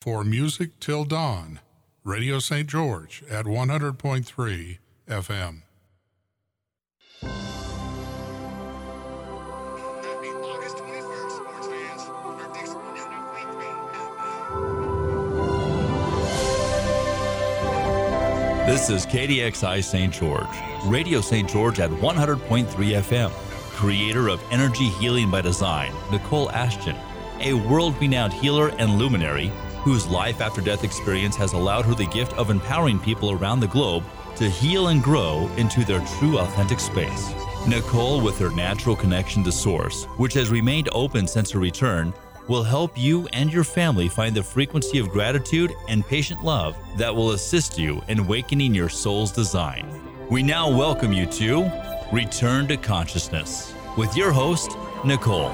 For Music Till Dawn, Radio St. George at 100.3 FM. Happy August 21st, sports. Our Dixon 100.3 This is KDXI St. George, Radio St. George at 100.3 FM. Creator of Energy Healing by Design, Nicole Ashton, a world renowned healer and luminary whose life after death experience has allowed her the gift of empowering people around the globe to heal and grow into their true authentic space. Nicole, with her natural connection to Source, which has remained open since her return, will help you and your family find the frequency of gratitude and patient love that will assist you in awakening your soul's design. We now welcome you to Return to Consciousness with your host, Nicole.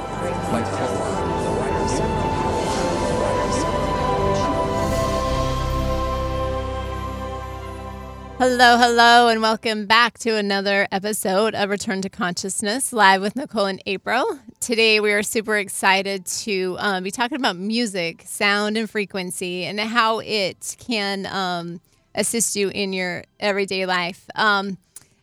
Hello, hello, and welcome back to another episode of Return to Consciousness live with Nicole and April. Today, we are super excited to um, be talking about music, sound, and frequency, and how it can um, assist you in your everyday life, um,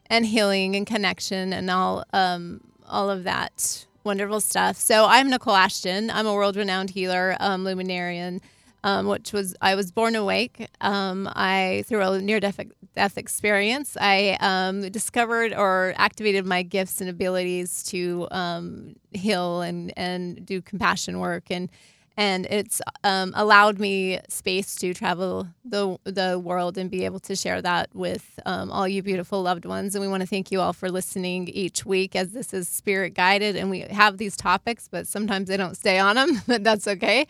and healing and connection, and all um, all of that wonderful stuff. So, I'm Nicole Ashton. I'm a world-renowned healer, um, luminarian um, which was I was born awake. Um, I through a near death death experience, I um, discovered or activated my gifts and abilities to um, heal and and do compassion work and. And it's um, allowed me space to travel the the world and be able to share that with um, all you beautiful loved ones. And we want to thank you all for listening each week, as this is spirit guided, and we have these topics, but sometimes they don't stay on them, but that's okay.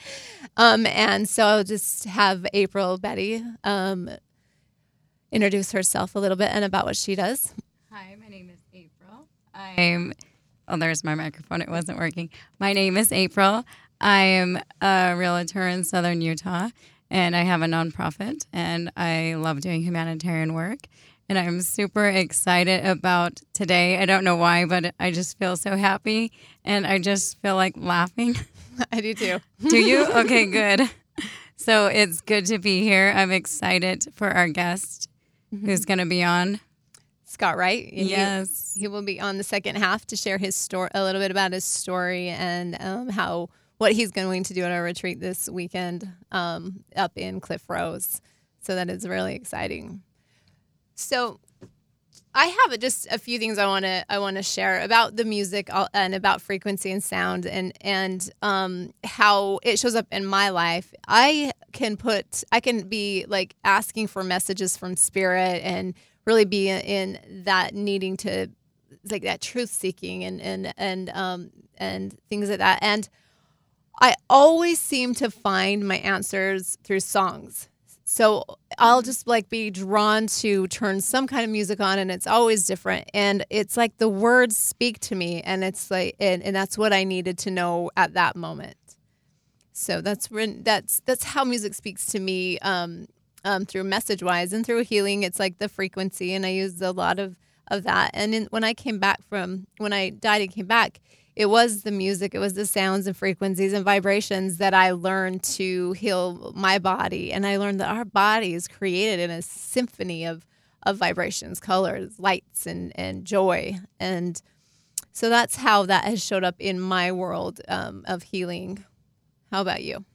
Um, and so I'll just have April Beti um, introduce herself a little bit and about what she does. Hi, my name is April. I'm, oh, there's my microphone. It wasn't working. My name is April. I am a realtor in Southern Utah, and I have a nonprofit, and I love doing humanitarian work. And I'm super excited about today. I don't know why, but I just feel so happy, and I just feel like laughing. I do too. Do you? Okay, good. So it's good to be here. I'm excited for our guest who's going to be on. Scott Wright. He- Yes. He, will be on the second half to share his story, a little bit about his story and um, how what he's going to do at our retreat this weekend um, up in Cliff Rose. So that is really exciting. So I have just a few things I want to I want to share about the music uh, and about frequency and sound and and um, how it shows up in my life. I can put I can be like asking for messages from spirit and really be in that needing to like that truth seeking and and and um and things like that and I always seem to find my answers through songs. So I'll just like be drawn to turn some kind of music on and it's always different. And it's like the words speak to me and it's like and, and that's what I needed to know at that moment. So that's when that's that's how music speaks to me um, um, through message wise and through healing. It's like the frequency and I use a lot of of that. And in, when I came back from when I died and came back, it was the music, it was the sounds and frequencies and vibrations that I learned to heal my body. And I learned that our body is created in a symphony of of vibrations, colors, lights, and and joy. And so that's how that has showed up in my world um, of healing. How about you?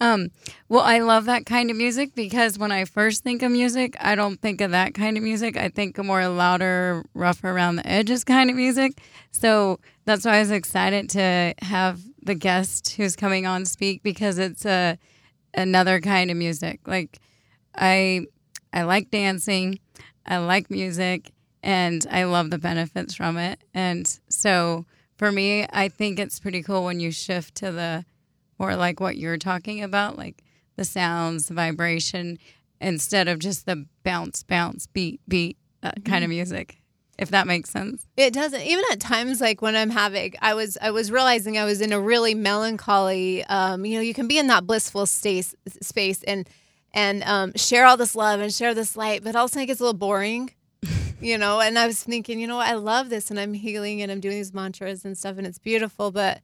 Um, well, I love that kind of music because when I first think of music, I don't think of that kind of music. I think of more louder, rough around the edges kind of music. So that's why I was excited to have the guest who's coming on speak because it's a another kind of music. Like I I like dancing, I like music, and I love the benefits from it. And so for me, I think it's pretty cool when you shift to the or like what you're talking about, like the sounds, the vibration, instead of just the bounce, bounce, beat, beat uh, kind of music. If that makes sense. It doesn't. Even at times, like when I'm having, I was, I was realizing I was in a really melancholy. Um, you know, you can be in that blissful space, space, and and um, share all this love and share this light, but also it gets a little boring. you know, and I was thinking, you know, I love this, and I'm healing, and I'm doing these mantras and stuff, and it's beautiful, but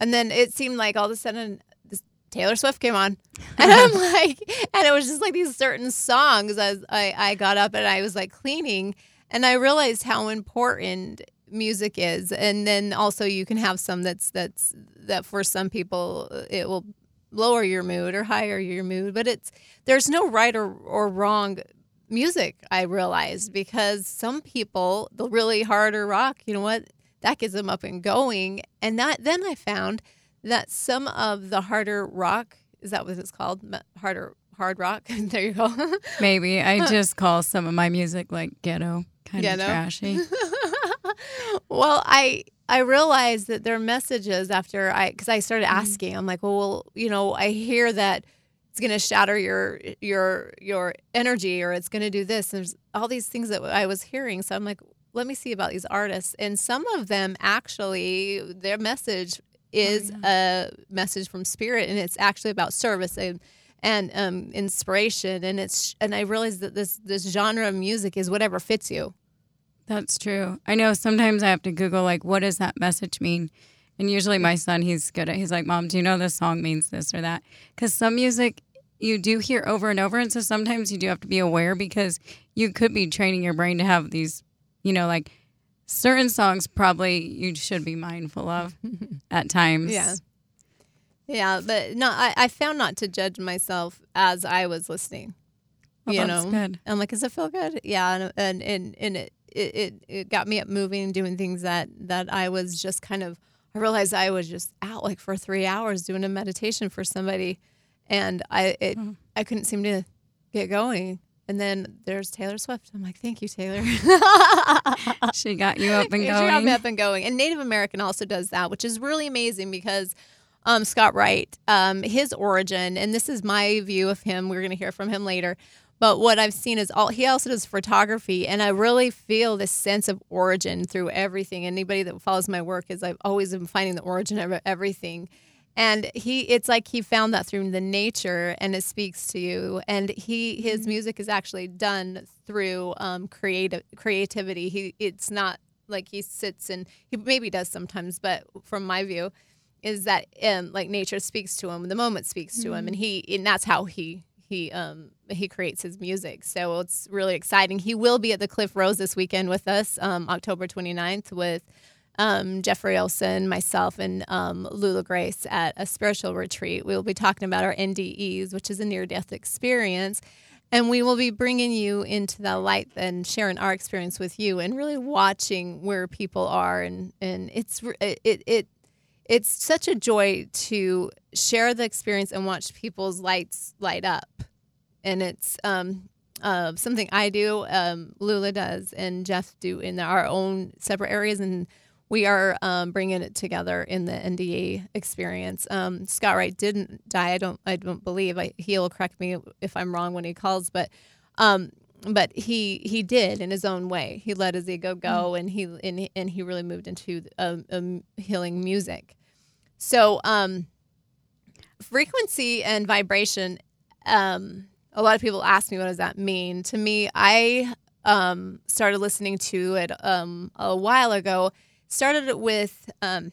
and then it seemed like all of a sudden this Taylor Swift came on. And I'm like, and it was just like these certain songs as I, I got up and I was like cleaning and I realized how important music is. And then also you can have some that's that's that for some people uh, it will lower your mood or higher your mood. But it's there's no right or, or wrong music, I realized, because some people, the really harder rock, you know what, that gets them up and going. And that then I found that some of the harder rock is that what it's called? Harder hard rock. there you go. Maybe I just call some of my music like ghetto, kind of trashy. well, I I realized that their messages after I because I started Mm-hmm. asking, I'm like, well, well, you know, I hear that it's going to shatter your your your energy or it's going to do this. There's all these things that I was hearing, so I'm like, let me see about these artists, and some of them actually their message is a message from spirit, and it's actually about service and and um, inspiration, and it's and I realized that this this genre of music is whatever fits you. That's true. I know sometimes I have to Google like what does that message mean? And usually my son he's good at he's like, Mom, do you know this song means this or that? Because some music you do hear over and over and so sometimes you do have to be aware because you could be training your brain to have these, you know, like certain songs probably you should be mindful of at times. Yeah. Yeah, but no, I, I found not to judge myself as I was listening. Well, you that's know, good. I'm like, does it feel good? Yeah, and and and, it it it got me up moving and doing things that that I was just kind of. I realized I was just out like for three hours doing a meditation for somebody, and I it Mm-hmm. I couldn't seem to get going. And then there's Taylor Swift. I'm like, thank you, Taylor. She got you up and going. She got me up and going. And Native American also does that, which is really amazing because um, Scott Wright, um, his origin, and this is my view of him. We're going to hear from him later. But what I've seen is all he also does photography, and I really feel this sense of origin through everything. Anybody that follows my work is I've always been finding the origin of everything. And he, it's like he found that through the nature, and it speaks to you. And he, his music is actually done through um, creative creativity. He, it's not like he sits and he maybe does sometimes, but from my view, is that um, like nature speaks to him, the moment speaks to him, and he, and that's how he he um he creates his music. So it's really exciting. He will be at the Cliff Rose this weekend with us, um, October 29th, with um, Jeffrey Olsen, myself, and um, Lula Grace at a spiritual retreat. We'll be talking about our NDEs, which is a near death experience. And we will be bringing you into that light and sharing our experience with you and really watching where people are. And, and it's, it, it, it, it's such a joy to share the experience and watch people's lights light up. And it's um, uh, something I do, um, Lula does, and Jeff do in our own separate areas. And we are um, bringing it together in the NDE experience. Um, Scott Wright didn't die. I don't. I don't believe. I, he'll correct me if I'm wrong when he calls, but. Um, but he he did in his own way. He let his ego go, and he and, and he really moved into um, um, healing music. So um, frequency and vibration. Um, a lot of people ask me, what does that mean? To me, I um, started listening to it um, a while ago. Started it with um,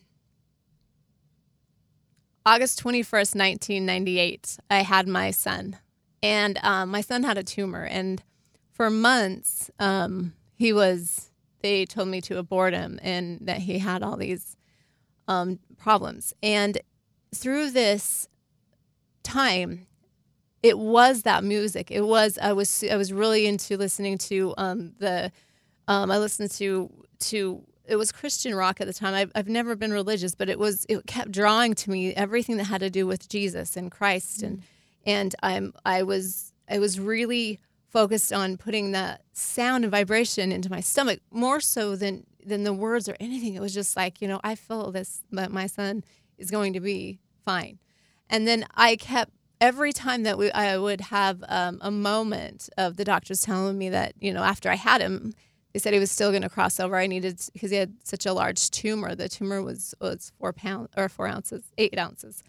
August 21st, 1998. I had my son, and um, my son had a tumor. And for months, um, he was, they told me to abort him and that he had all these um, problems. And through this time, it was that music. It was I was I was really into listening to um, the um, I listened to to it was Christian rock at the time. I've, I've never been religious, but it was it kept drawing to me everything that had to do with Jesus and Christ and and I'm I was I was really focused on putting that sound and vibration into my stomach more so than than the words or anything. It was just like you know I feel this that my son is going to be fine, and then I kept every time that we I would have um, a moment of the doctors telling me that you know after I had him. They said he was still going to cross over. I needed because he had such a large tumor. The tumor was was four pounds or four ounces, eight ounces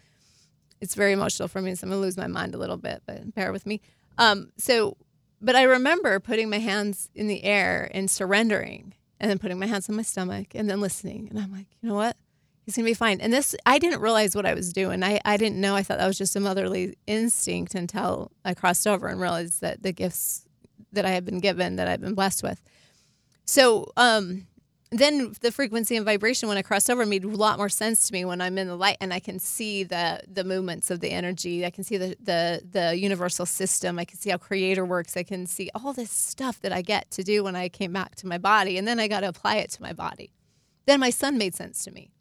it's very emotional for me, so I'm gonna lose my mind a little bit, but bear with me. Um, so, but I remember putting my hands in the air and surrendering, and then putting my hands on my stomach, and then listening, and I'm like, you know what? He's gonna be fine. And this, I didn't realize what I was doing. I, I didn't know. I thought that was just a motherly instinct until I crossed over and realized that the gifts that I had been given, that I've been blessed with. So, um, then the frequency and vibration when I crossed over made a lot more sense to me when I'm in the light and I can see the the movements of the energy. I can see the the the universal system. I can see how creator works. I can see all this stuff that I get to do when I came back to my body and then I got to apply it to my body. Then my son made sense to me.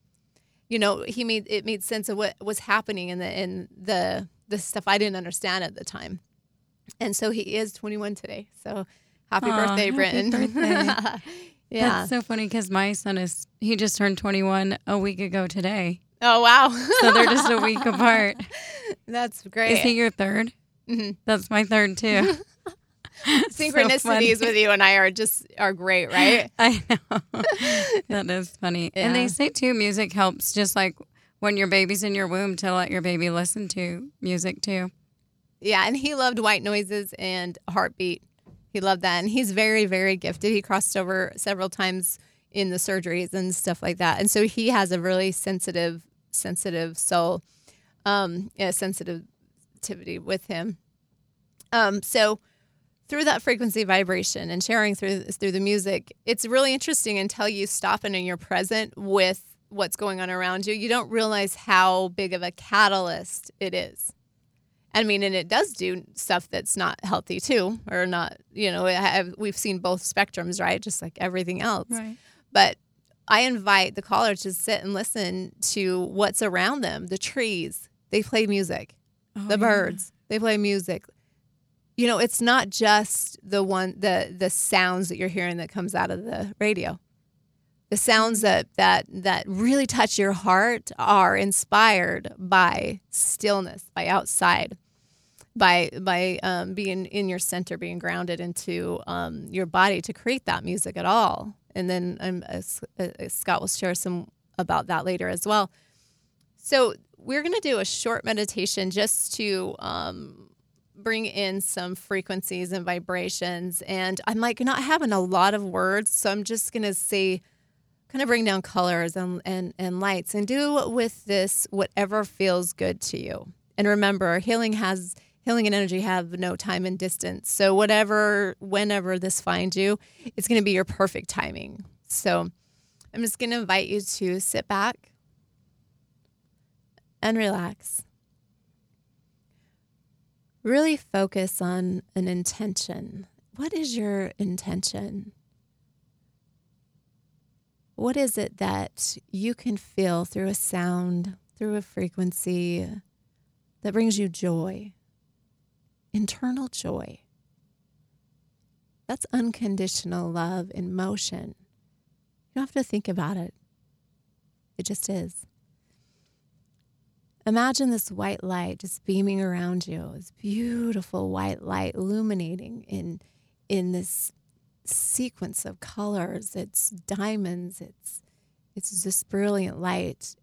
You know, he made it made sense of what was happening in the in the the stuff I didn't understand at the time. And so he is 21 today. So happy Aw, birthday, Britton. birthday. yeah. That's so funny because my son is, he just turned 21 a week ago today. oh wow. So they're just a week apart. That's great. Is he your 3rd Mhm. That's my third too. synchronicities funny. with you and I are just are great, right? I know. that is funny. And they say too, music helps just like when your baby's in your womb to let your baby listen to music too. yeah, and he loved white noises and heartbeat. He loved that, and he's very, very gifted. He crossed over several times in the surgeries and stuff like that, and so he has a really sensitive, sensitive soul, um, yeah, sensitivity with him. Um, so through that frequency vibration and sharing through through the music, it's really interesting until you stop and you're present with what's going on around you. You don't realize how big of a catalyst it is. I mean, and it does do stuff that's not healthy too, or not. You know, have, we've seen both spectrums, right? Just like everything else. Right. But I invite the caller to sit and listen to what's around them. The trees, they play music Oh, the birds they play music you know it's not just the one the the sounds that you're hearing that comes out of the radio the sounds that that that really touch your heart are inspired by stillness by outside by by um, being in your center being grounded into um, your body to create that music at all and then um, uh, uh, scott will share some about that later as well so we're going to do a short meditation just to um, bring in some frequencies and vibrations. And I'm like not having a lot of words, so I'm just going to say, kind of bring down colors and, and, and lights and do with this whatever feels good to you. And remember, healing has healing and energy have no time and distance. So whatever, whenever this finds you, it's going to be your perfect timing. So I'm just going to invite you to sit back and relax. Really focus on an intention. What is your intention? What is it that you can feel through a sound, through a frequency that brings you joy? Internal joy. That's unconditional love in motion. You don't have to think about it, it just is. Imagine this white light just beaming around you. This beautiful white light illuminating in in this sequence of colors. It's diamonds. It's it's this brilliant light.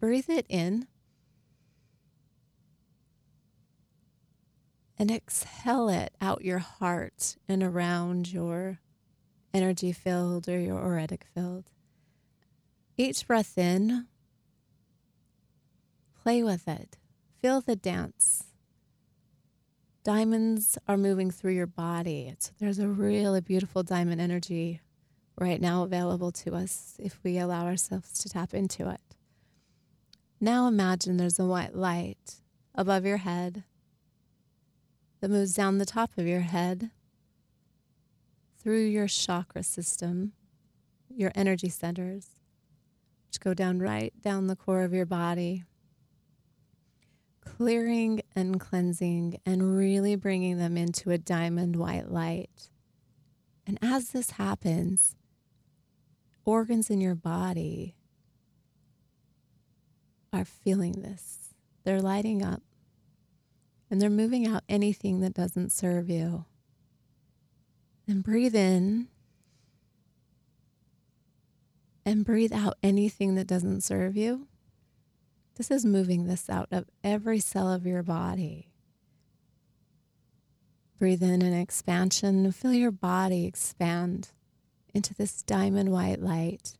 Breathe it in. And exhale it out your heart and around your energy field or your auric field. Each breath in, play with it. Feel the dance. Diamonds are moving through your body. So there's a really beautiful diamond energy right now available to us if we allow ourselves to tap into it. Now imagine there's a white light above your head that moves down the top of your head through your chakra system, your energy centers, which go down right down the core of your body clearing and cleansing and really bringing them into a diamond white light. And as this happens, organs in your body are feeling this. They're lighting up and they're moving out anything that doesn't serve you. And breathe in and breathe out anything that doesn't serve you. This is moving this out of every cell of your body. Breathe in an expansion. Feel your body expand into this diamond white light.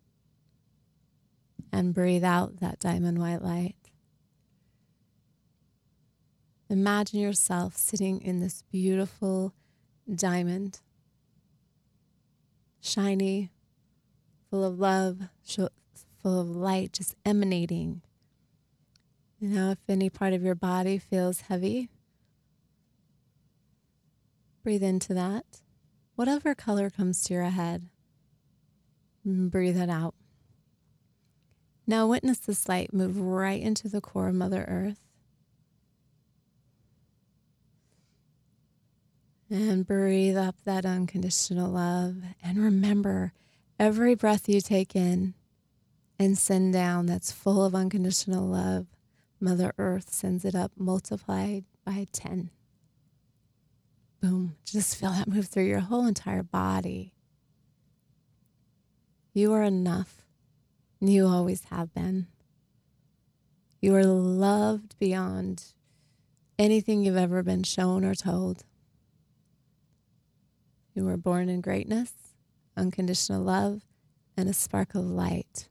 and breathe out that diamond white light. Imagine yourself sitting in this beautiful diamond, shiny, full of love, full of light, just emanating. Know, if any part of your body feels heavy, breathe into that. Whatever color comes to your head, mm, breathe it out. Now, witness this light move right into the core of Mother Earth. And breathe up that unconditional love. And remember, every breath you take in and send down that's full of unconditional love, Mother Earth sends it up multiplied by 10. Boom. Just feel that move through your whole entire body. You are enough. You always have been. You are loved beyond anything you've ever been shown or told. You were born in greatness, unconditional love, and a spark of light.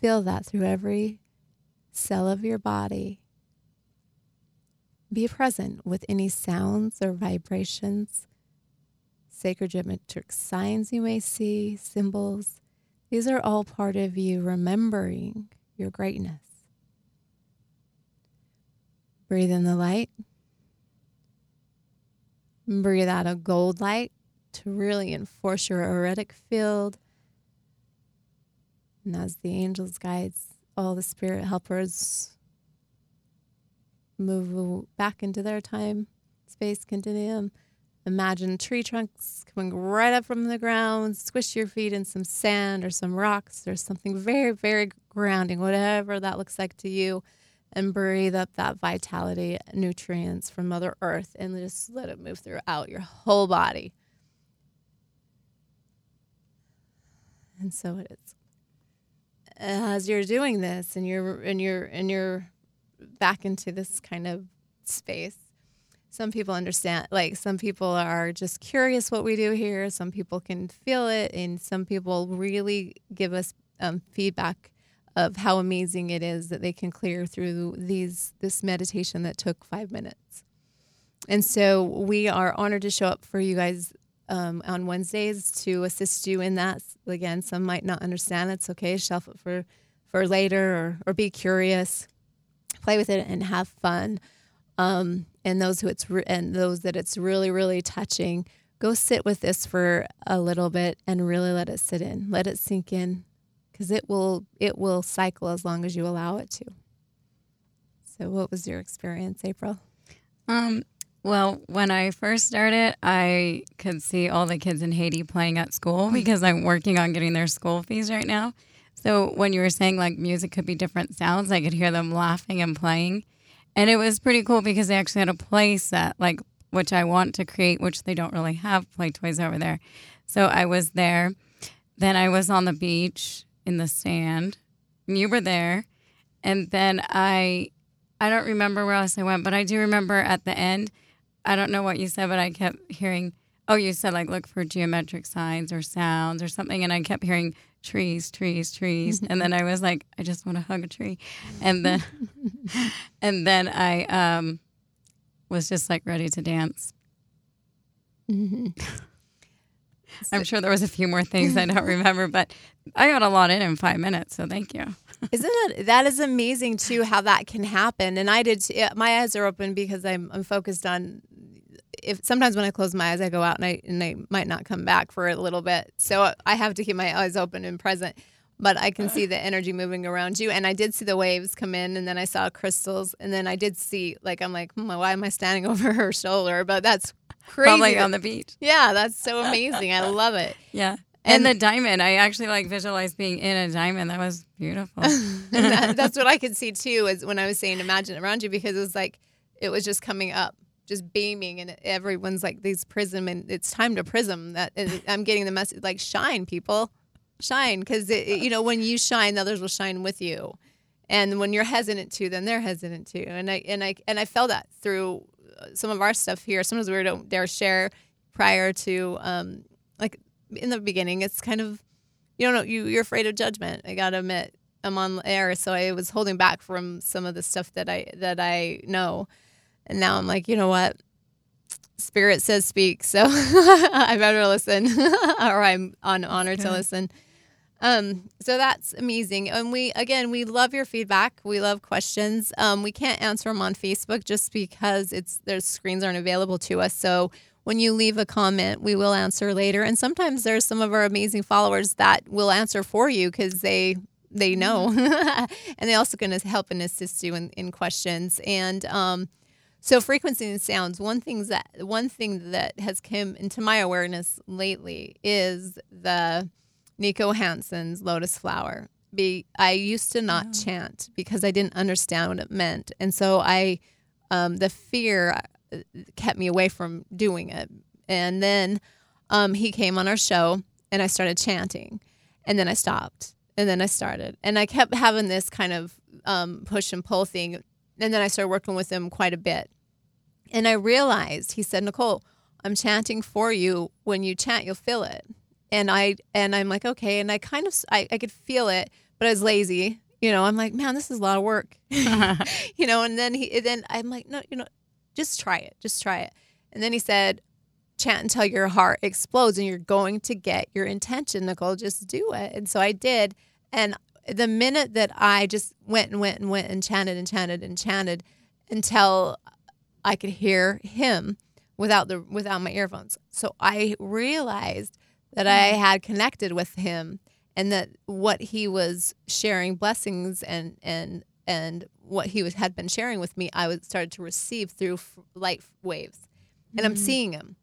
Feel that through every cell of your body. Be present with any sounds or vibrations, sacred geometric signs you may see, symbols. These are all part of you remembering your greatness. Breathe in the light. Breathe out a gold light to really enforce your auric field. And as the angels, guides, all the spirit helpers move back into their time space continuum, imagine tree trunks coming right up from the ground, squish your feet in some sand or some rocks or something very, very grounding, whatever that looks like to you and breathe up that vitality, nutrients from Mother Earth, and just let it move throughout your whole body. And so it is. As you're doing this, and you're and you're and you're back into this kind of space. Some people understand, like some people are just curious what we do here. Some people can feel it, and some people really give us um, feedback of how amazing it is that they can clear through these this meditation that took five minutes. And so we are honored to show up for you guys um, on Wednesdays to assist you in that. Again, some might not understand. It's okay. Shelf it for for later, or or be curious, play with it, and have fun. Um, and those who it's re- and those that it's really really touching, go sit with this for a little bit and really let it sit in, let it sink in, because it will it will cycle as long as you allow it to. So, what was your experience, April? Um, well, when I first started, I could see all the kids in Haiti playing at school because I'm working on getting their school fees right now. So when you were saying like music could be different sounds, I could hear them laughing and playing. And it was pretty cool because they actually had a play set, like which I want to create, which they don't really have play toys over there. So I was there. Then I was on the beach in the sand. And you were there. And then I I don't remember where else I went, but I do remember at the end, I don't know what you said, but I kept hearing oh, you said like look for geometric signs or sounds or something and I kept hearing trees, trees, trees. and then I was like, I just want to hug a tree. And then and then I um was just like ready to dance. I'm sure there was a few more things I don't remember, but I got a lot in in five minutes, so thank you. Isn't it that is amazing too how that can happen? And I did. Too, my eyes are open because I'm I'm focused on. If sometimes when I close my eyes, I go out and I and I might not come back for a little bit, so I have to keep my eyes open and present. But I can see the energy moving around you, and I did see the waves come in, and then I saw crystals, and then I did see like I'm like, hmm, why am I standing over her shoulder? But that's crazy. Probably on the beach. yeah, that's so amazing. I love it. Yeah. And, the diamond, I actually like visualized being in a diamond. That was beautiful. that, that's what I could see too. Is when I was saying imagine around you because it was like it was just coming up, just beaming, and everyone's like these prism, and it's time to prism. That I'm getting the message like shine, people, shine, because you know when you shine, the others will shine with you, and when you're hesitant to, then they're hesitant too. And I and I and I felt that through some of our stuff here. Sometimes we don't dare share prior to um like in the beginning. It's kind of you don't know you you're afraid of judgment. I gotta admit. I'm on air, so I was holding back from some of the stuff that I that I know, and now I'm like, you know what? Spirit says speak, so I better listen, or I'm on honor to listen. Um, so that's amazing, and we again we love your feedback. We love questions. Um, we can't answer them on Facebook just because it's their screens aren't available to us. So when you leave a comment, we will answer later. And sometimes there's some of our amazing followers that will answer for you because they they know, and they also going to help and assist you in, in questions. And um, so frequency and sounds. One things that one thing that has come into my awareness lately is the Nico Hansen's Lotus Flower. Be I used to not chant because I didn't understand what it meant, and so I, um, the fear uh, kept me away from doing it. And then um, he came on our show, and I started chanting, and then I stopped, and then I started, and I kept having this kind of um, push and pull thing, and then I started working with him quite a bit, and I realized he said, Nicole, I'm chanting for you. When you chant, you'll feel it and I and I'm like okay, and I kind of I, I could feel it, but I was lazy. You know, I'm like, man, this is a lot of work. you know, and then he then I'm like, no, you know, just try it, just try it. And then he said, chant until your heart explodes, and you're going to get your intention, Nicole. Just do it. And so I did, and the minute that I just went and went and went and chanted and chanted and chanted until I could hear him without the without my earphones. So I realized that I mm-hmm. had connected with him and that what he was sharing blessings and and and what he was had been sharing with me I was started to receive through f- light waves and I'm mm-hmm. seeing him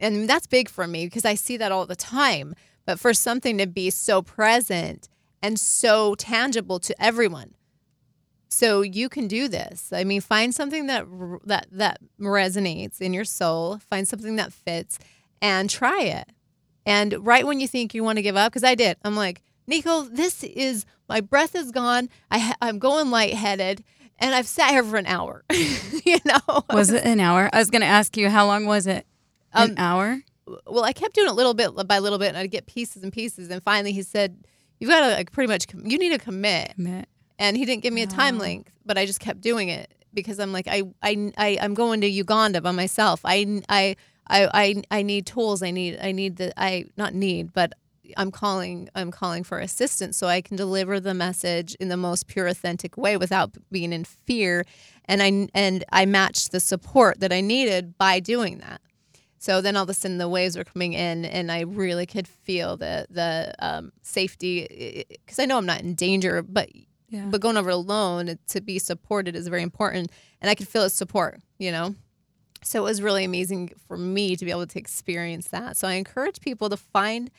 and that's big for me because I see that all the time but for something to be so present and so tangible to everyone so you can do this. I mean, find something that that that resonates in your soul. Find something that fits, and try it. And right when you think you want to give up, because I did, I'm like, Nico, this is my breath is gone. I ha- I'm going lightheaded, and I've sat here for an hour. you know, Was it an hour? I was going to ask you how long was it? An Um, hour? well, I kept doing it little bit by little bit, and I'd get pieces and pieces. And finally, he said, "You've got to like pretty much com- you need to commit." Commit. and he didn't give me a time length but i just kept doing it because i'm like i i, I i'm going to uganda by myself I, I i i i need tools i need i need the i not need but i'm calling i'm calling for assistance so i can deliver the message in the most pure authentic way without being in fear and i and i matched the support that i needed by doing that so then all of a sudden the waves were coming in, and I really could feel the the um, safety because I know I'm not in danger, but Yeah. but going over alone to be supported is very important, and I could feel its support, you know. So it was really amazing for me to be able to experience that. So I encourage people to find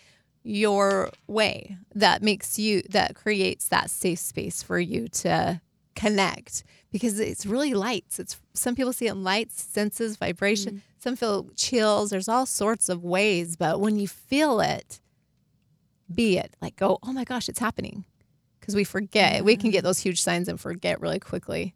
your way that makes you that creates that safe space for you to connect because it's really lights. It's some people see it in lights, senses, vibration. Some feel chills. There's all sorts of ways, but when you feel it, be it like go, oh my gosh, it's happening. Because we forget. We can get those huge signs and forget really quickly.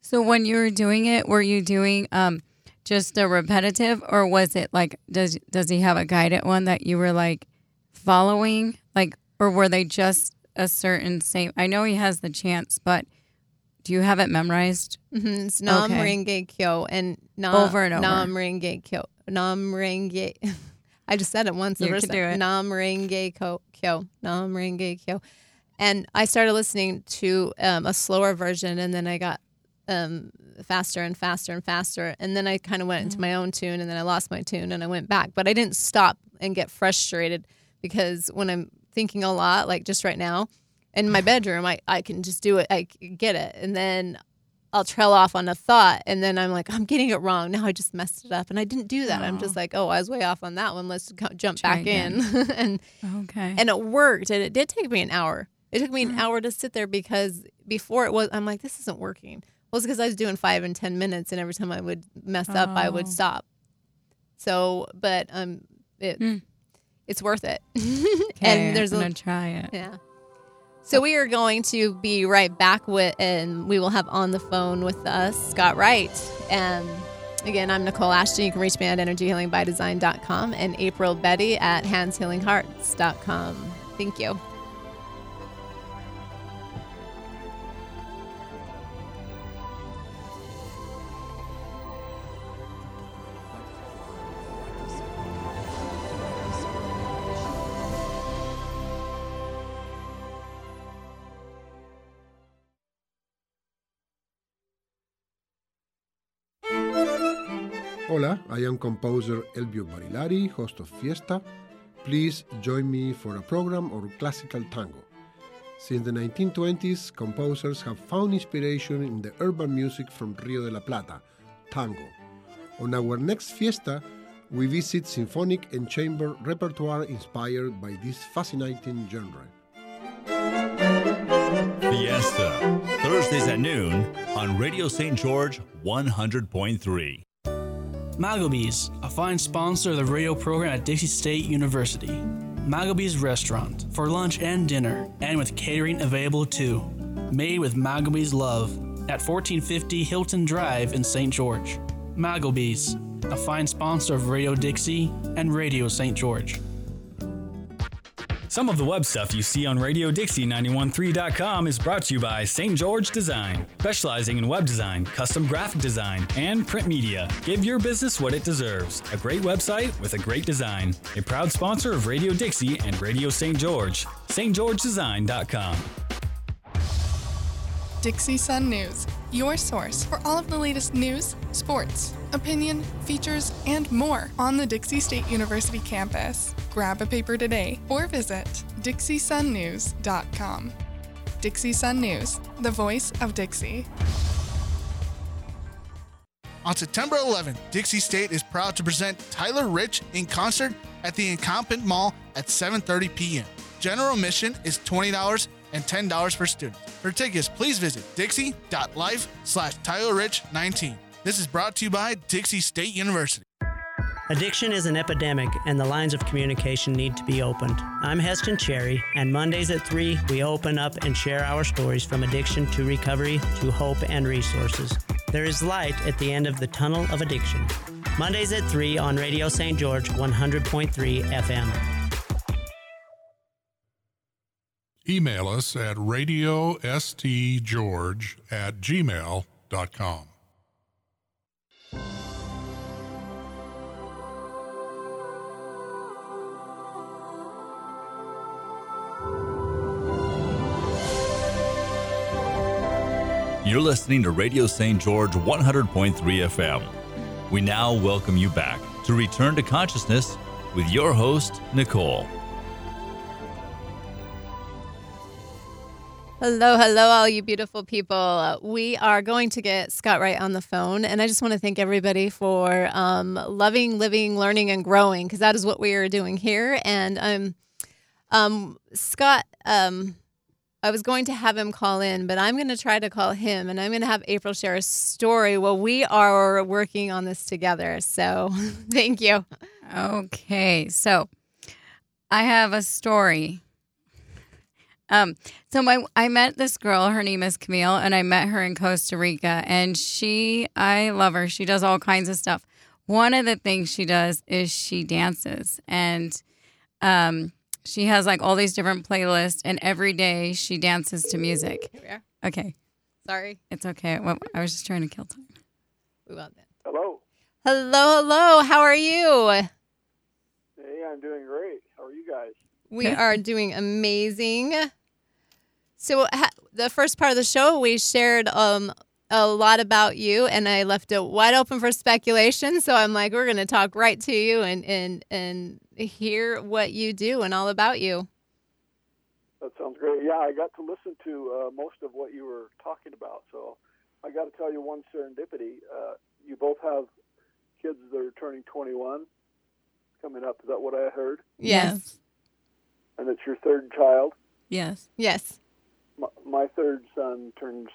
So when you were doing it, were you doing um just a repetitive or was it like does does he have a guided one that you were like following? Like or were they just a certain same I know he has the chance, but do you have it memorized? Mm-hmm. It's Nam Okay. Renge Kyo and Nam, Over and over. Nam Renge Kyo. Nam Renge. I just said it once. You could do it. Nam Renge Ko- Kyo. Nam Renge Kyo. And I started listening to um, a slower version, and then I got um, faster and faster and faster. And then I kind of went into my own tune, and then I lost my tune, and I went back. But I didn't stop and get frustrated because when I'm thinking a lot, like just right now, in my bedroom, I, I can just do it. I get it. And then I'll trail off on a thought. And then I'm like, I'm getting it wrong. Now I just messed it up. And I didn't do that. I'm just like, oh, I was way off on that one. Let's jump Try back in. and Okay. and it worked. And it did take me an hour. It took me an hour to sit there because before it was, I'm like, this isn't working. Well, it's because I was doing five and 10 minutes. And every time I would mess up, I would Oh. stop. So, but um, it, Mm. it's worth it. okay, and there's I'm a gonna try it. yeah. So we are going to be right back with, and we will have on the phone with us Scott Wright. And again, I'm Nicole Ashton. You can reach me at energyhealingbydesign.com and April Beti at handshealinghearts.com. Thank you. I am composer Elbio Barilari, host of Fiesta. Please join me for a program on classical tango. Since the 1920s, composers have found inspiration in the urban music from Rio de la Plata, tango. On our next Fiesta, we visit symphonic and chamber repertoire inspired by this fascinating genre. Fiesta, Thursdays at noon on Radio St. George 100.3. Magleby's, a fine sponsor of the radio program at Dixie State University. Magleby's Restaurant for lunch and dinner, and with catering available too. Made with Magleby's love at 1450 Hilton Drive in St. George. Magleby's, a fine sponsor of Radio Dixie and Radio St. George. Some of the web stuff you see on Radio Dixie 913.com is brought to you by St. George Design, specializing in web design, custom graphic design, and print media. Give your business what it deserves. A great website with a great design. A proud sponsor of Radio Dixie and Radio St. George. stgeorgedesign.com. Dixie Sun News, your source for all of the latest news, sports, opinion, features, and more on the Dixie State University campus. Grab a paper today or visit dixiesunnews.com. Dixie Sun News, the voice of Dixie. On September 11th, Dixie State is proud to present Tyler Rich in concert at the Encampment Mall at 7:30 p.m. General admission is $20 and $10 per student. For tickets, please visit dixie.life slash Tyler Rich 19. This is brought to you by Dixie State University. Addiction is an epidemic, and the lines of communication need to be opened. I'm Heston Cherry, and Mondays at 3, we open up and share our stories from addiction to recovery to hope and resources. There is light at the end of the tunnel of addiction. Mondays at 3 on Radio St. George 100.3 FM. Email us at radiostgeorge at gmail.com. You're listening to Radio St. George 100.3 FM. We now welcome you back to Return to Consciousness with your host, Nicole. Hello, hello, all you beautiful people. We are going to get Scott Wright on the phone, and I just want to thank everybody for um, loving, living, learning, and growing because that is what we are doing here. And um, um, Scott, um, I was going to have him call in, but I'm going to try to call him, and I'm going to have April share a story. Well, we are working on this together, so thank you. Okay, so I have a story. Um, so my I met this girl. Her name is Camille, and I met her in Costa Rica. And she, I love her. She does all kinds of stuff. One of the things she does is she dances, and um, she has like all these different playlists, and every day she dances to music. Here we are. Okay, Sorry, it's okay. Well, I was just trying to kill time. we want that. Hello. Hello, hello. How are you? Hey, I'm doing great. How are you guys? We are doing amazing. So ha- the first part of the show, we shared um, a lot about you, and I left it wide open for speculation. So I'm like, we're going to talk right to you and and and hear what you do and all about you. That sounds great. Yeah, I got to listen to uh, most of what you were talking about. So I got to tell you one serendipity. Uh, you both have kids that are turning 21 coming up. Is that what I heard? Yes. And it's your third child. Yes. Yes. My, my third son turns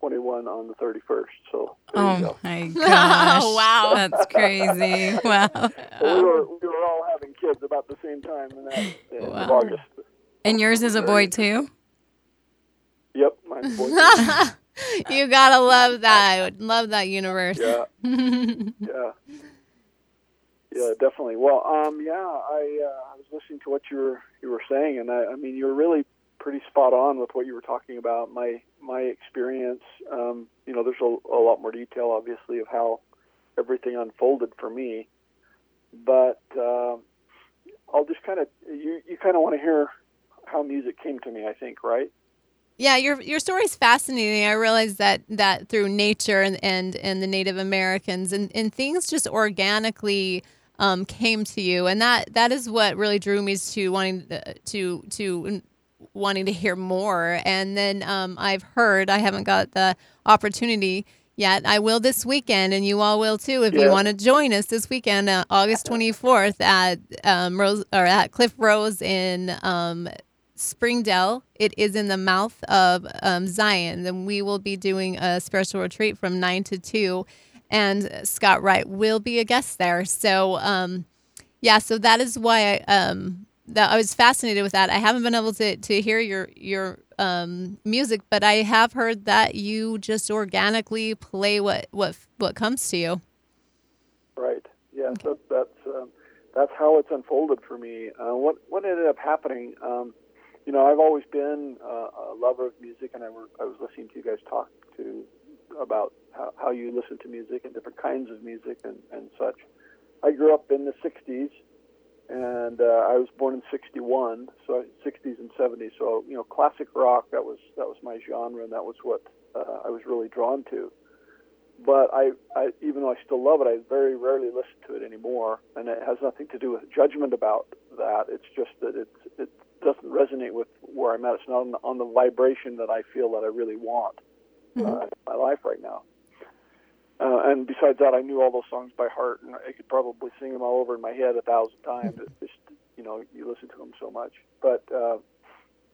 21 on the 31st. So there you Oh go. my gosh! wow. that's crazy. Wow. So we, were, we were all having kids about the same time in that in Wow. August. And yours is a boy too. Yep, mine's boy. you gotta love that. I would love that universe. Yeah. yeah. Yeah, definitely. Well, um, yeah, I uh, I was listening to what you were you were saying, and I, I mean, you're really pretty spot on with what you were talking about. My my experience, um, you know, there's a, a lot more detail, obviously, of how everything unfolded for me, but uh, I'll just kind of you you kind of want to hear how music came to me. I think, right? Yeah, your your story is fascinating. I realized that that through nature and and, and the Native Americans and, and things just organically um, came to you, and that that is what really drew me to wanting to to, to wanting to hear more. And then um, I've heard I haven't got the opportunity yet. I will this weekend, and you all will too if you want to join us this weekend, uh, August twenty fourth at um, Rose or at Cliff Rose in um, Springdale. It is in the mouth of um, Zion. Then we will be doing a spiritual retreat from nine to two, and Scott Wright will be a guest there. So, um, yeah, so that is why I um, that I was fascinated with that. I haven't been able to to hear your your um, music, but I have heard that you just organically play what what what comes to you. Right. Yes, that, that's um, that's how it's unfolded for me. Uh, what what ended up happening? Um, you know, I've always been uh, a lover of music, and I, were, I was listening to you guys talk to about how, how you listen to music and different kinds of music and, and such. I grew up in the '60s, and uh, I was born in '61, so '60s and '70s. So you know, classic rock that was that was my genre, and that was what uh, I was really drawn to but I, I, even though I still love it, I very rarely listen to it anymore, and it has nothing to do with judgment about that. It's just that it it doesn't resonate with where I'm at. It's not on the, on the vibration that I feel that I really want uh, in my life right now. Uh, and besides that, I knew all those songs by heart, and I could probably sing them all over in my head a thousand times. It's just you know you listen to them so much. But uh,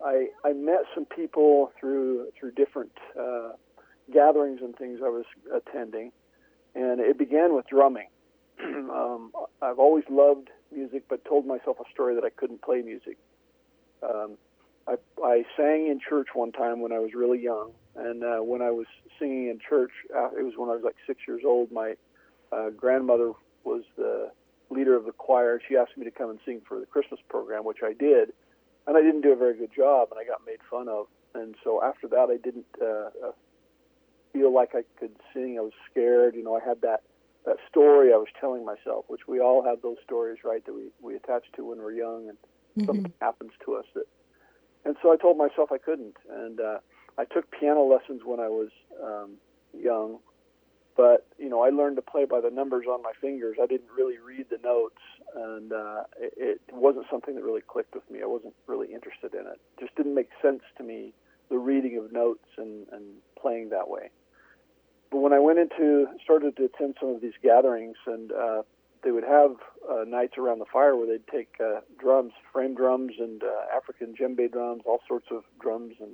I I met some people through through different. Uh, gatherings and things I was attending, and it began with drumming. um, I've always loved music, but told myself a story that I couldn't play music. Um, I, I sang in church one time when I was really young, and uh, when I was singing in church, uh, it was when I was like six years old. My uh, grandmother was the leader of the choir. She asked me to come and sing for the Christmas program, which I did, and I didn't do a very good job, and I got made fun of. And so after that, I didn't uh, uh, feel like I could sing. I was scared. You know, I had that that story I was telling myself, which we all have those stories, right, that we we attach to when we're young, and something happens to us that. And so I told myself I couldn't, and uh, I took piano lessons when I was um, young, but you know I learned to play by the numbers on my fingers. I didn't really read the notes, and uh, it, it wasn't something that really clicked with me. I wasn't really interested in it. It just didn't make sense to me the reading of notes and, and playing that way. But when I went into started to attend some of these gatherings, and uh, they would have uh, nights around the fire where they'd take uh, drums, frame drums, and uh, African djembe drums, all sorts of drums, and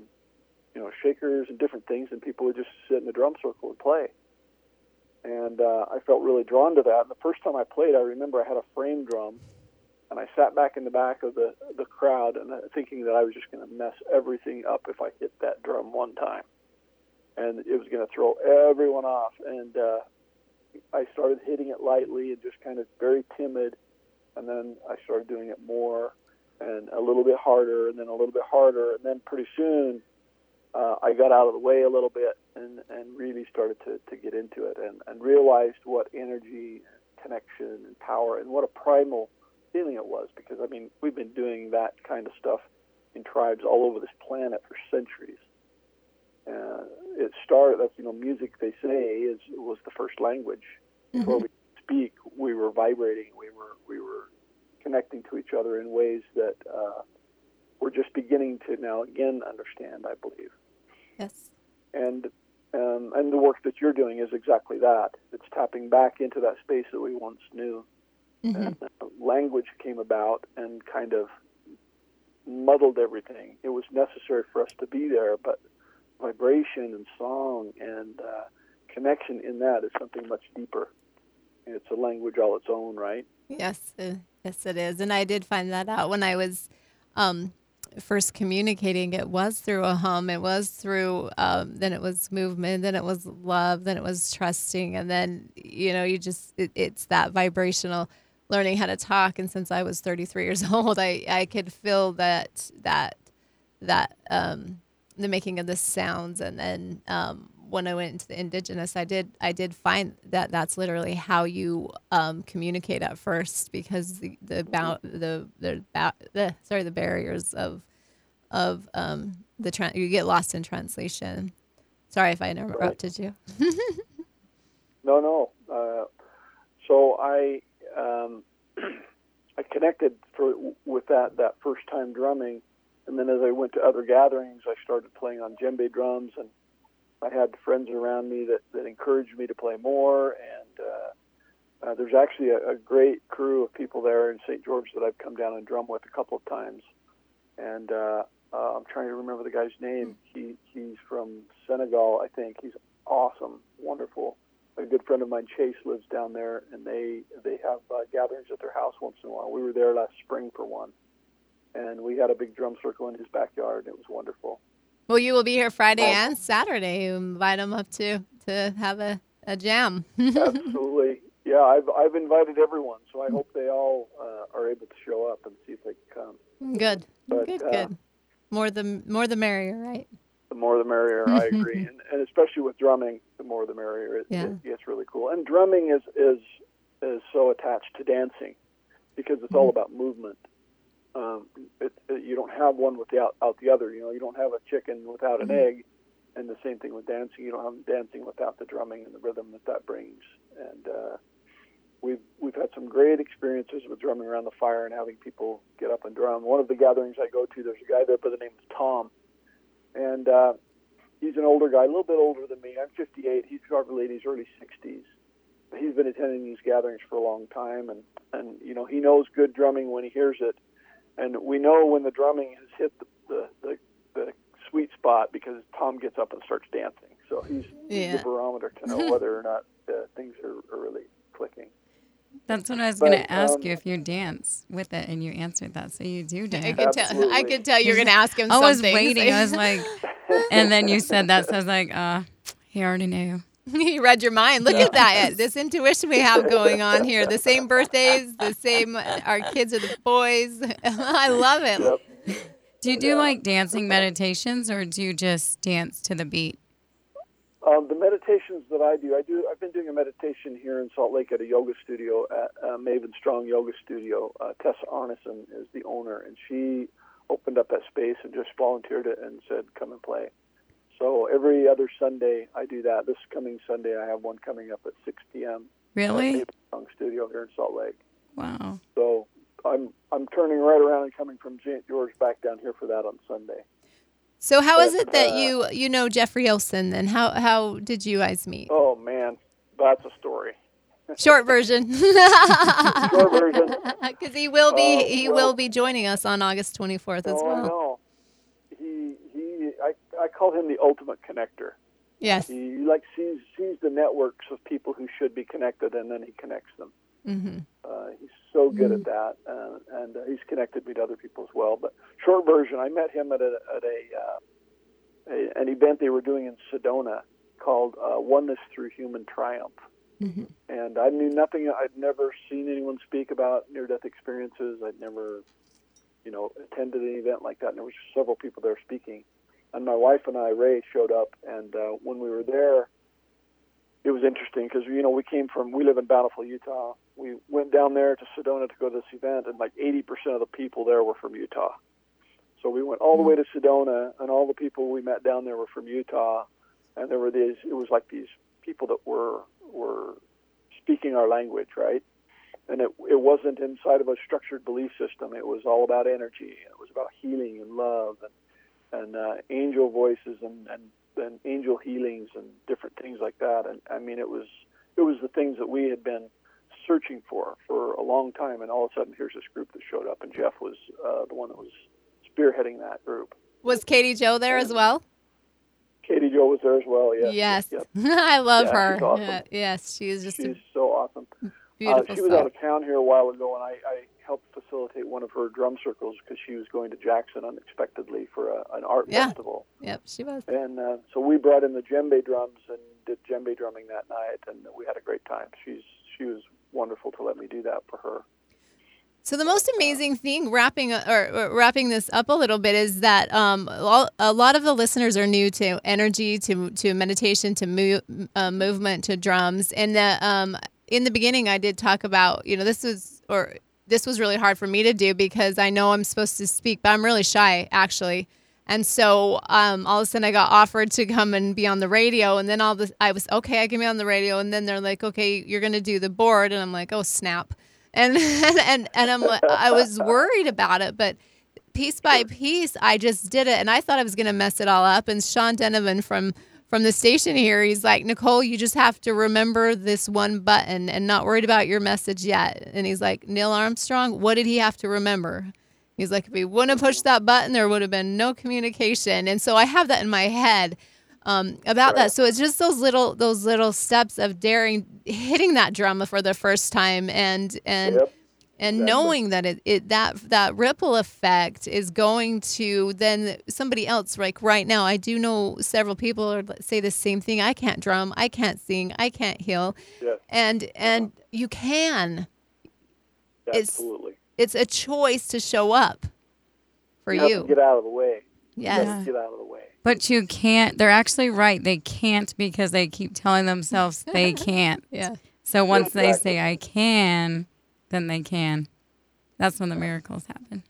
you know shakers and different things, and people would just sit in a drum circle and play. And uh, I felt really drawn to that. And the first time I played, I remember I had a frame drum, and I sat back in the back of the the crowd, and uh, thinking that I was just going to mess everything up if I hit that drum one time and it was going to throw everyone off. And uh, I started hitting it lightly and just kind of very timid, and then I started doing it more and a little bit harder, and then a little bit harder, and then pretty soon uh, I got out of the way a little bit and and really started to to get into it and and realized what energy, connection, and power, and what a primal feeling it was. Because I mean, we've been doing that kind of stuff in tribes all over this planet for centuries. Uh, it started. You know, music. They say is was the first language. Before we speak, we were vibrating. We were we were connecting to each other in ways that uh, we're just beginning to now again understand. I believe. Yes. And um, and the work that you're doing is exactly that. It's tapping back into that space that we once knew. And, uh, language came about and kind of muddled everything. It was necessary for us to be there, but vibration and song and uh, connection in that is something much deeper. It's a language all its own, right? Yes, uh, yes, it is. And I did find that out when I was um, first communicating. It was through a hum. It was through. Um, then it was movement. Then it was love. Then it was trusting. And then you know, you just it, it's that vibrational learning how to talk. And since I was 33 years old, I I could feel that that that um, the making of the sounds. And then um, when I went into the indigenous, I did I did find that that's literally how you um, communicate at first because the the, bou- the the bou- the sorry the barriers of of um, the tra- you get lost in translation. Sorry if I interrupted you. No, no. Uh, so I um, I connected for with that that first time drumming, and then as I went to other gatherings, I started playing on djembe drums, and I had friends around me that, that encouraged me to play more. And uh, uh, there's actually a, a great crew of people there in St. George that I've come down and drum with a couple of times. And uh, uh, I'm trying to remember the guy's name. He he's from Senegal, I think. He's awesome, wonderful a good friend of mine, Chase, lives down there, and they they have uh, gatherings at their house once in a while. We were there last spring for one, and we had a big drum circle in his backyard. It was wonderful. Well, you will be here Friday and Saturday. You invite them up to to have a, a jam. Absolutely, yeah. I've I've invited everyone, so I hope they all uh, are able to show up and see if they can come. Good, But, good, uh, good. More the more the merrier, right? The more the merrier. I agree, and, and especially with drumming, the more the merrier. It, Yeah. it gets really cool. And drumming is is is so attached to dancing because it's all about movement. Um, it, it, you don't have one without out the other. You know, you don't have a chicken without an egg, and the same thing with dancing. You don't have dancing without the drumming and the rhythm that that brings. And uh, we've we've had some great experiences with drumming around the fire and having people get up and drum. One of the gatherings I go to, there's a guy there by the name of Tom, and uh, he's an older guy, a little bit older than me. I'm 58. He's probably in his early 60s. He's been attending these gatherings for a long time, and and you know he knows good drumming when he hears it, and we know when the drumming has hit the the, the, the sweet spot because Tom gets up and starts dancing. So he's, he's Yeah. the barometer to know whether or not uh, things are, are really clicking. That's what I was going to ask um, you if you dance with it, and you answered that. So you do dance. I could tell. I could tell you're going to ask him. Something. I was waiting. I was like, and then you said that. So I was like, uh, he already knew. he read your mind. Look at that. This intuition we have going on here. The same birthdays, the same. Our kids are the boys. I love it. Do you do like dancing meditations, or do you just dance to the beat? Um, the meditations that I do, I do. I've been doing a meditation here in Salt Lake at a yoga studio at uh, Maven Strong Yoga Studio. Uh, Tessa Arneson is the owner, and she opened up that space and just volunteered it and said, "Come and play." So every other Sunday, I do that. This coming Sunday, I have one coming up at 6 p.m. Really? Strong Studio here in Salt Lake. Wow. So I'm I'm turning right around and coming from St. George back down here for that on Sunday. So how is it that uh, you you know Jeffrey Olsen? Then how how did you guys meet? Oh man, that's a story. Short version. Short version. Because he will be Oh, he well- will be joining us on August 24th as oh, well. know. He he. I I call him the ultimate connector. Yes. He like sees sees the networks of people who should be connected, and then he connects them. Mm-hmm. Uh, he's so good at that, uh, and uh, he's connected me to other people as well. But short version, I met him at a at a, uh, a an event they were doing in Sedona called uh, Oneness Through Human Triumph. Mm-hmm. and I knew nothing. I'd never seen anyone speak about near-death experiences. I'd never, you know, attended an event like that. And there was several people there speaking, and my wife and I, Ray, showed up. And uh, when we were there, it was interesting because you know we came from we live in Bountiful, Utah. We went down there to Sedona to go to this event, and like 80% of the people there were from Utah. So we went all the way to Sedona, and all the people we met down there were from Utah, and there were these. It was like these people that were were speaking our language, right? And it it wasn't inside of a structured belief system. It was all about energy. It was about healing and love and and uh, angel voices and, and and angel healings and different things like that. And I mean, it was it was the things that we had been searching for for a long time. And all of a sudden, here's this group that showed up, and Jeff was uh, the one that was spearheading that group. Was Katie Joe there as well? Katie Joe was there as well. Yes. Yes. Yep. I love Yeah, her. she's awesome. Yeah, yes, she is just She's so awesome. beautiful uh, she was out of town here a while ago, and I, I facilitate one of her drum circles because she was going to Jackson unexpectedly for a, an art Yeah. festival. Yep, she was. And uh, so we brought in the djembe drums and did djembe drumming that night, and we had a great time. She's she was wonderful to let me do that for her. So the most amazing thing, wrapping or, or wrapping this up a little bit, is that um, all, a lot of the listeners are new to energy, to to meditation, to mo- uh, movement, to drums. And the, um, in the beginning, I did talk about you know this was or this was really hard for me to do because I know I'm supposed to speak, but I'm really shy actually. And so um, all of a sudden I got offered to come and be on the radio. And then all this, I was, okay, I can be on the radio. And then they're like, okay, you're going to do the board. And I'm like, oh, snap. And, and, and, and I'm, I was worried about it, but piece by piece, I just did it. And I thought I was going to mess it all up. And Sean Denovan from, from the station here, he's like, Nicole, you just have to remember this one button and not worried about your message yet. And he's like, Neil Armstrong, what did he have to remember? He's like, if he wouldn't have pushed that button, there would have been no communication. And so I have that in my head um, about that. So it's just those little those little steps of daring hitting that drama for the first time and and Yep. And knowing that it, it that that ripple effect is going to then somebody else like right now i do know several people are, say the same thing i can't drum i can't sing i can't heal Yes. and uh-huh. and you can It's- Absolutely. it's a choice to show up for you. Have you to get out of the way. You yes gotta Get out of the way. But you can't. They're actually right. They can't because they keep telling themselves they can't. yeah So once they Exactly. say I can, then they can. That's when the miracles happen.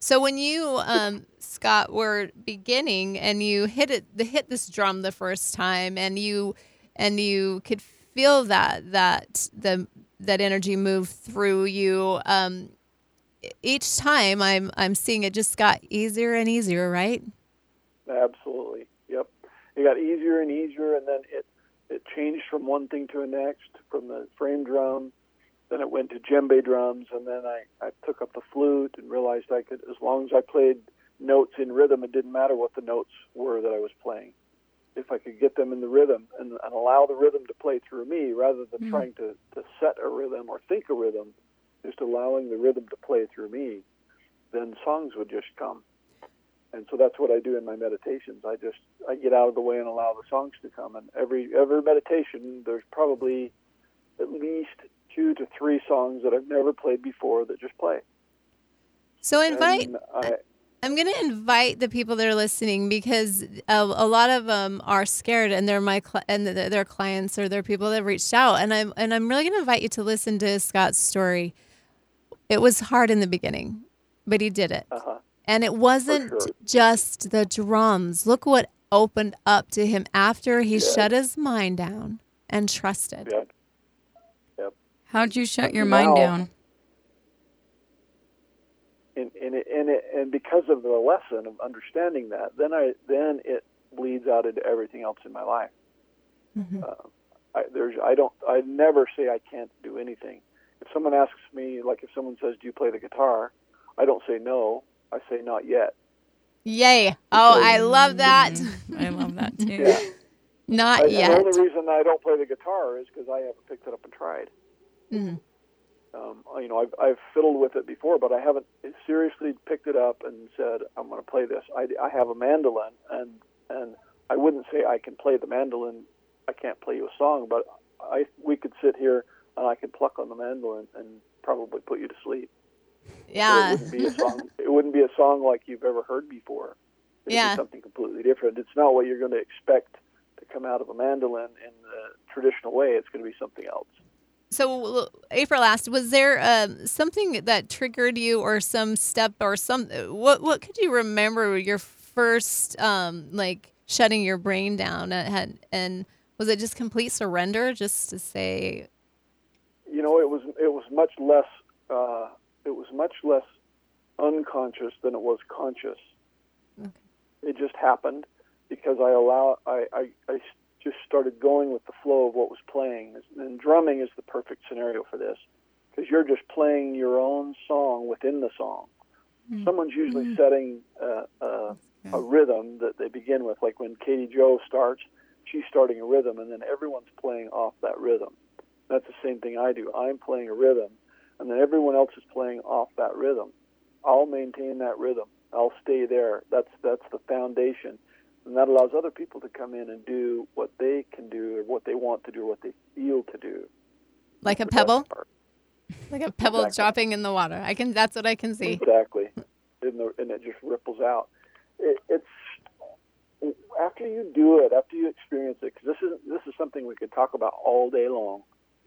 So when you, um, Scott, were beginning and you hit it, the hit this drum the first time, and you, and you could feel that that the that energy move through you. Um, each time, I'm I'm seeing it just got easier and easier, right? Absolutely. Yep. It got easier and easier, and then it it changed from one thing to the next, from the frame drum, then it went to djembe drums, and then I, I took up the flute and realized I could, as long as I played notes in rhythm, it didn't matter what the notes were that I was playing. If I could get them in the rhythm and, and allow the rhythm to play through me rather than mm. trying to, to set a rhythm or think a rhythm, just allowing the rhythm to play through me, then songs would just come and so that's what I do in my meditations. I just I get out of the way and allow the songs to come. And every every meditation, there's probably at least two to three songs that I've never played before that just play. So invite. I, I'm going to invite the people that are listening because a, a lot of them are scared, and they're my cli and they're their clients or they're people that have reached out, and I'm and I'm really going to invite you to listen to Scott's story. It was hard in the beginning, but he did it, uh-huh. and it wasn't sure. just the drums. Look what opened up to him after he shut his mind down and trusted. yeah. How'd you shut your Now- mind down? and and it, and it, and because of the lesson of understanding that, then I then it bleeds out into everything else in my life. Uh, I, there's I don't I never say I can't do anything. If someone asks me, like if someone says, "Do you play the guitar?" I don't say no. I say not yet. Yay! Oh, I love that. I love that too. Yeah. Not I, yet. The only reason I don't play the guitar is because I haven't picked it up and tried. Mhm. Um, you know, I've, I've fiddled with it before, but I haven't seriously picked it up and said I'm going to play this. I, I have a mandolin, and and I wouldn't say I can play the mandolin. I can't play you a song, but I we could sit here and I could pluck on the mandolin and probably put you to sleep. Yeah. It wouldn't be a song. It wouldn't be a song like you've ever heard before. It'd Yeah. something completely different. It's not what you're going to expect to come out of a mandolin in the traditional way. It's going to be something else. So April asked, was there um, something that triggered you, or some step, or some what? What could you remember your first um, like shutting your brain down and, had, and was it just complete surrender, just to say, you know, it was it was much less uh, it was much less unconscious than it was conscious. It just happened because I allow I, I, I just started going with the flow of what was playing. And drumming is the perfect scenario for this because you're just playing your own song within the song. Someone's usually setting uh, uh, a rhythm that they begin with, like when Katie Joe starts, she's starting a rhythm, and then everyone's playing off that rhythm. That's the same thing I do. I'm playing a rhythm, and then everyone else is playing off that rhythm. I'll maintain that rhythm. I'll stay there. That's that's the foundation, and that allows other people to come in and do what they can do, or what they want to do, or what they feel to do. like a pebble, like a pebble Exactly. dropping in the water? I can. That's what I can see. Exactly, and, the, and it just ripples out. It, it's after you do it, after you experience it, because this is this is something we could talk about all day long.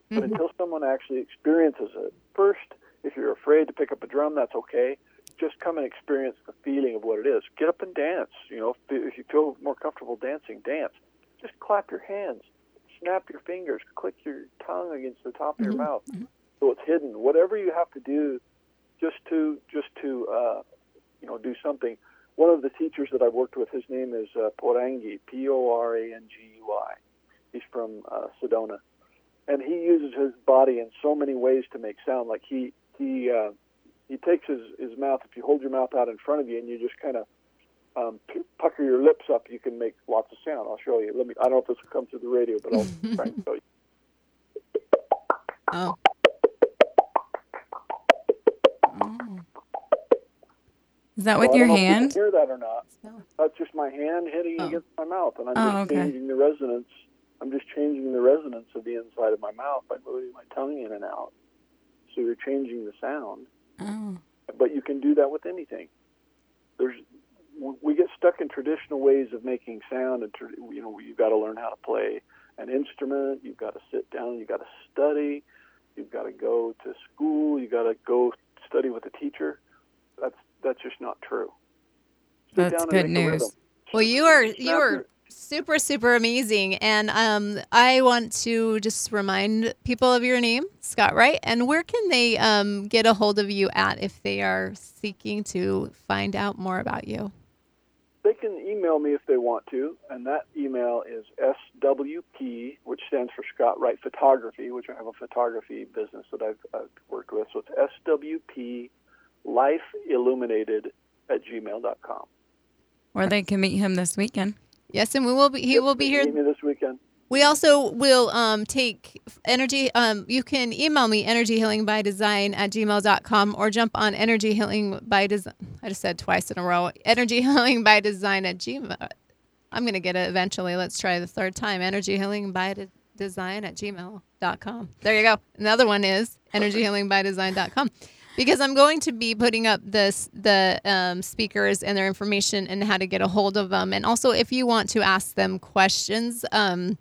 But mm-hmm. until someone actually experiences it, first, if you're afraid to pick up a drum, that's okay. Just come and experience the feeling of what it is. Get up and dance. You know, if you feel more comfortable dancing, dance. Just clap your hands, snap your fingers, click your tongue against the top of your mouth so it's hidden. Whatever you have to do, just to just to uh, you know do something. One of the teachers that I've worked with, his name is uh, Porangi, P-O-R-A-N-G-U-I. He's from uh, Sedona, and he uses his body in so many ways to make sound. Like he he uh, he takes his his mouth. If you hold your mouth out in front of you and you just kind of um, p- pucker your lips up, you can make lots of sound. I'll show you. Let me. I don't know if this will come through the radio, but I'll try and show you. Oh. Is that with I your don't know if you can hand? hear that or not? No. That's just my hand hitting Oh. against my mouth, and I'm Oh, just okay. changing the resonance. I'm just changing the resonance of the inside of my mouth by moving my tongue in and out. So you're changing the sound. Oh. But you can do that with anything. There's we get stuck in traditional ways of making sound, and you know you've got to learn how to play an instrument. You've got to sit down. You've got to study. You've got to go to school. You've got to go study with a teacher. That's that's just not true. Sit That's down good make news. Well, you are you are your- super super amazing, and um, I want to just remind people of your name, Scott Wright, and where can they um get a hold of you at if they are seeking to find out more about you? They can email me if they want to, and that email is SWP, which stands for Scott Wright Photography, which I have a photography business that I've, I've worked with. So it's SWP Life Illuminated at gmail.com. Or they can meet him this weekend. Yes, and we will be. He will be here. This weekend. We also will um, take energy. Um, you can email me energyhealingbydesign at gmail.com or jump on energy healing by design. I just said twice in a row. Energy healing by design at gmail. I'm going to get it eventually. Let's try the third time. Energy healing by de- design at gmail.com. There you go. Another one is energyhealingbydesign.com because I'm going to be putting up this the um, speakers and their information and how to get a hold of them. And also, if you want to ask them questions, um,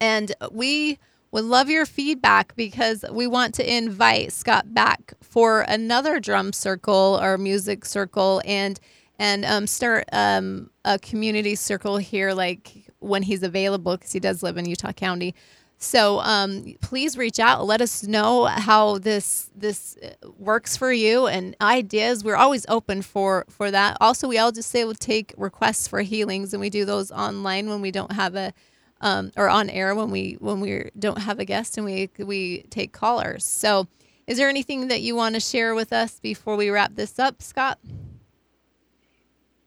and we would love your feedback because we want to invite Scott back for another drum circle or music circle and and um, start um, a community circle here like when he's available because he does live in Utah County. So um, please reach out. Let us know how this this uh, works for you and ideas. We're always open for for that. Also, we all just say we'll take requests for healings, and we do those online when we don't have a um, or on air when we when we don't have a guest, and we we take callers. So, is there anything that you want to share with us before we wrap this up, Scott?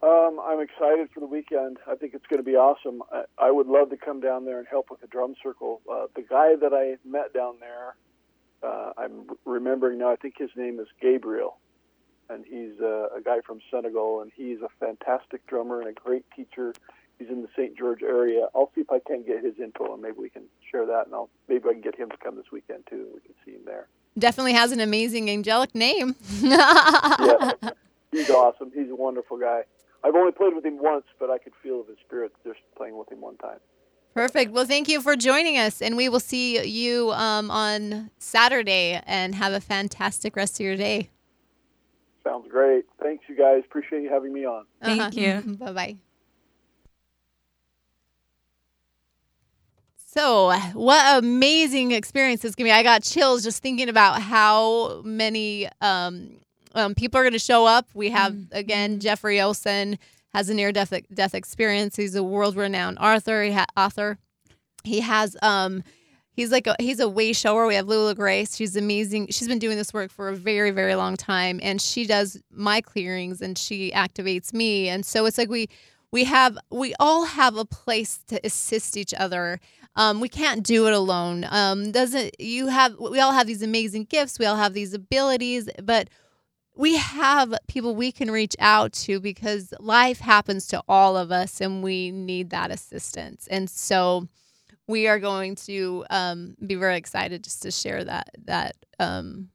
Um, I'm excited for the weekend. I think it's going to be awesome. I, I would love to come down there and help with the drum circle. Uh, the guy that I met down there, uh, I'm remembering now. I think his name is Gabriel, and he's uh, a guy from Senegal, and he's a fantastic drummer and a great teacher. He's in the St. George area. I'll see if I can get his info, and maybe we can share that, and I'll maybe I can get him to come this weekend too. and We can see him there. Definitely has an amazing angelic name. yeah, he's awesome. He's a wonderful guy. I've only played with him once, but I could feel his spirit just playing with him one time. Perfect. Well, thank you for joining us, and we will see you um, on Saturday. And have a fantastic rest of your day. Sounds great. Thanks, you guys. Appreciate you having me on. Thank you. Bye bye. So, what amazing experience this gonna be! I got chills just thinking about how many um, um, people are going to show up. We have again Jeffrey Olsen has a near death death experience. He's a world renowned author. He ha- author. He has um, he's like a, he's a way shower. We have Lula Grace. She's amazing. She's been doing this work for a very very long time, and she does my clearings and she activates me. And so it's like we we have we all have a place to assist each other. Um, we can't do it alone. Um, doesn't you have? We all have these amazing gifts. We all have these abilities, but we have people we can reach out to because life happens to all of us, and we need that assistance. And so, we are going to um, be very excited just to share that that um,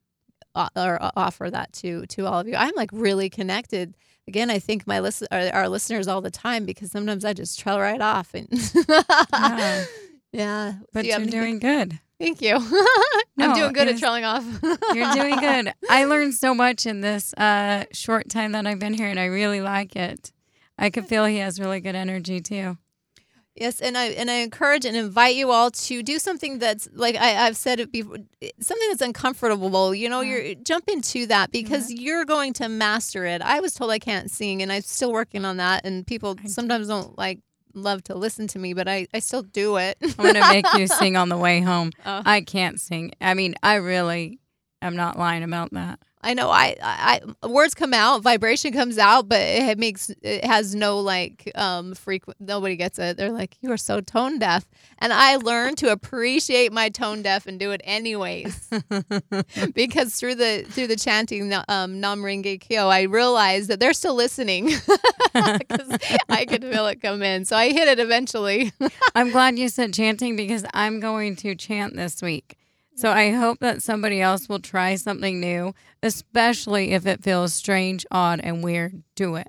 or offer that to to all of you. I'm like really connected. Again, I think my listen our, our listeners all the time because sometimes I just trail right off and Yeah. yeah. But Do you you're doing good. Thank you. I'm doing good at trailing off. You're doing good. I learned so much in this uh, short time that I've been here, and I really like it. I could feel he has really good energy too. Yes, and I and I encourage and invite you all to do something that's like I, I've said it before, something that's uncomfortable. You know, you're jump into that because you're going to master it. I was told I can't sing, and I'm still working on that. And people sometimes don't like love to listen to me, but I I still do it. I'm gonna make you sing on the way home. Oh. I can't sing. I mean, I really am not lying about that. I know I, I, words come out, vibration comes out, but it makes it has no like um frequent. Nobody gets it. They're like, you are so tone deaf, and I learned to appreciate my tone deaf and do it anyways, because through the through the chanting um Nam Renge Kyo, I realized that they're still listening because I could feel it come in. So I hit it eventually. I'm glad you said chanting because I'm going to chant this week. So I hope that somebody else will try something new, especially if it feels strange, odd, and weird. Do it.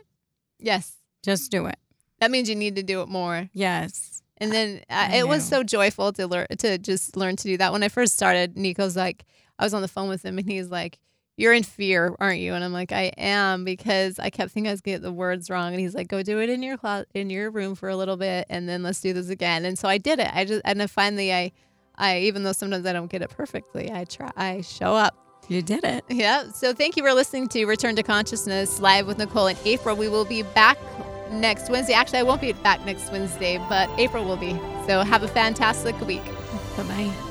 yes, Just do it. that means you need to do it more. Yes. And then uh, I it was so joyful to learn to just learn to do that. When I first started, Nico's like, I was on the phone with him, and he's like, "You're in fear, aren't you?" And I'm like, "I am," because I kept thinking I was getting the words wrong. And he's like, "Go do it in your closet, in your room for a little bit, and then let's do this again." And so I did it. I just and then finally, I, I even though sometimes I don't get it perfectly, I try. I show up. You did it. Yeah. So thank you for listening to Return to Consciousness live with Nicole in April. We will be back next Wednesday. Actually, I won't be back next Wednesday, but April will be. So have a fantastic week. Bye bye.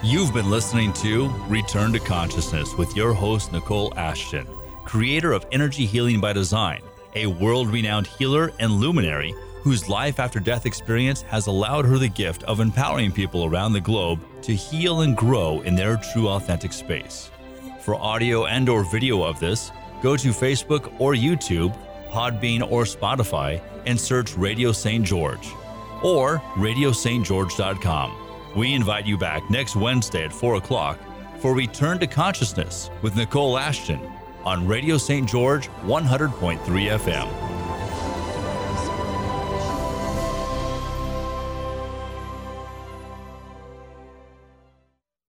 You've been listening to Return to Consciousness with your host, Nicole Ashton, creator of Energy Healing by Design, a world renowned healer and luminary whose life after death experience has allowed her the gift of empowering people around the globe to heal and grow in their true authentic space. For audio and or video of this, go to Facebook or YouTube, Podbean or Spotify and search Radio St. George or radiostgeorge.com. We invite you back next Wednesday at 4 o'clock for Return to Consciousness with Nicole Ashton on Radio St. George 100.3 FM.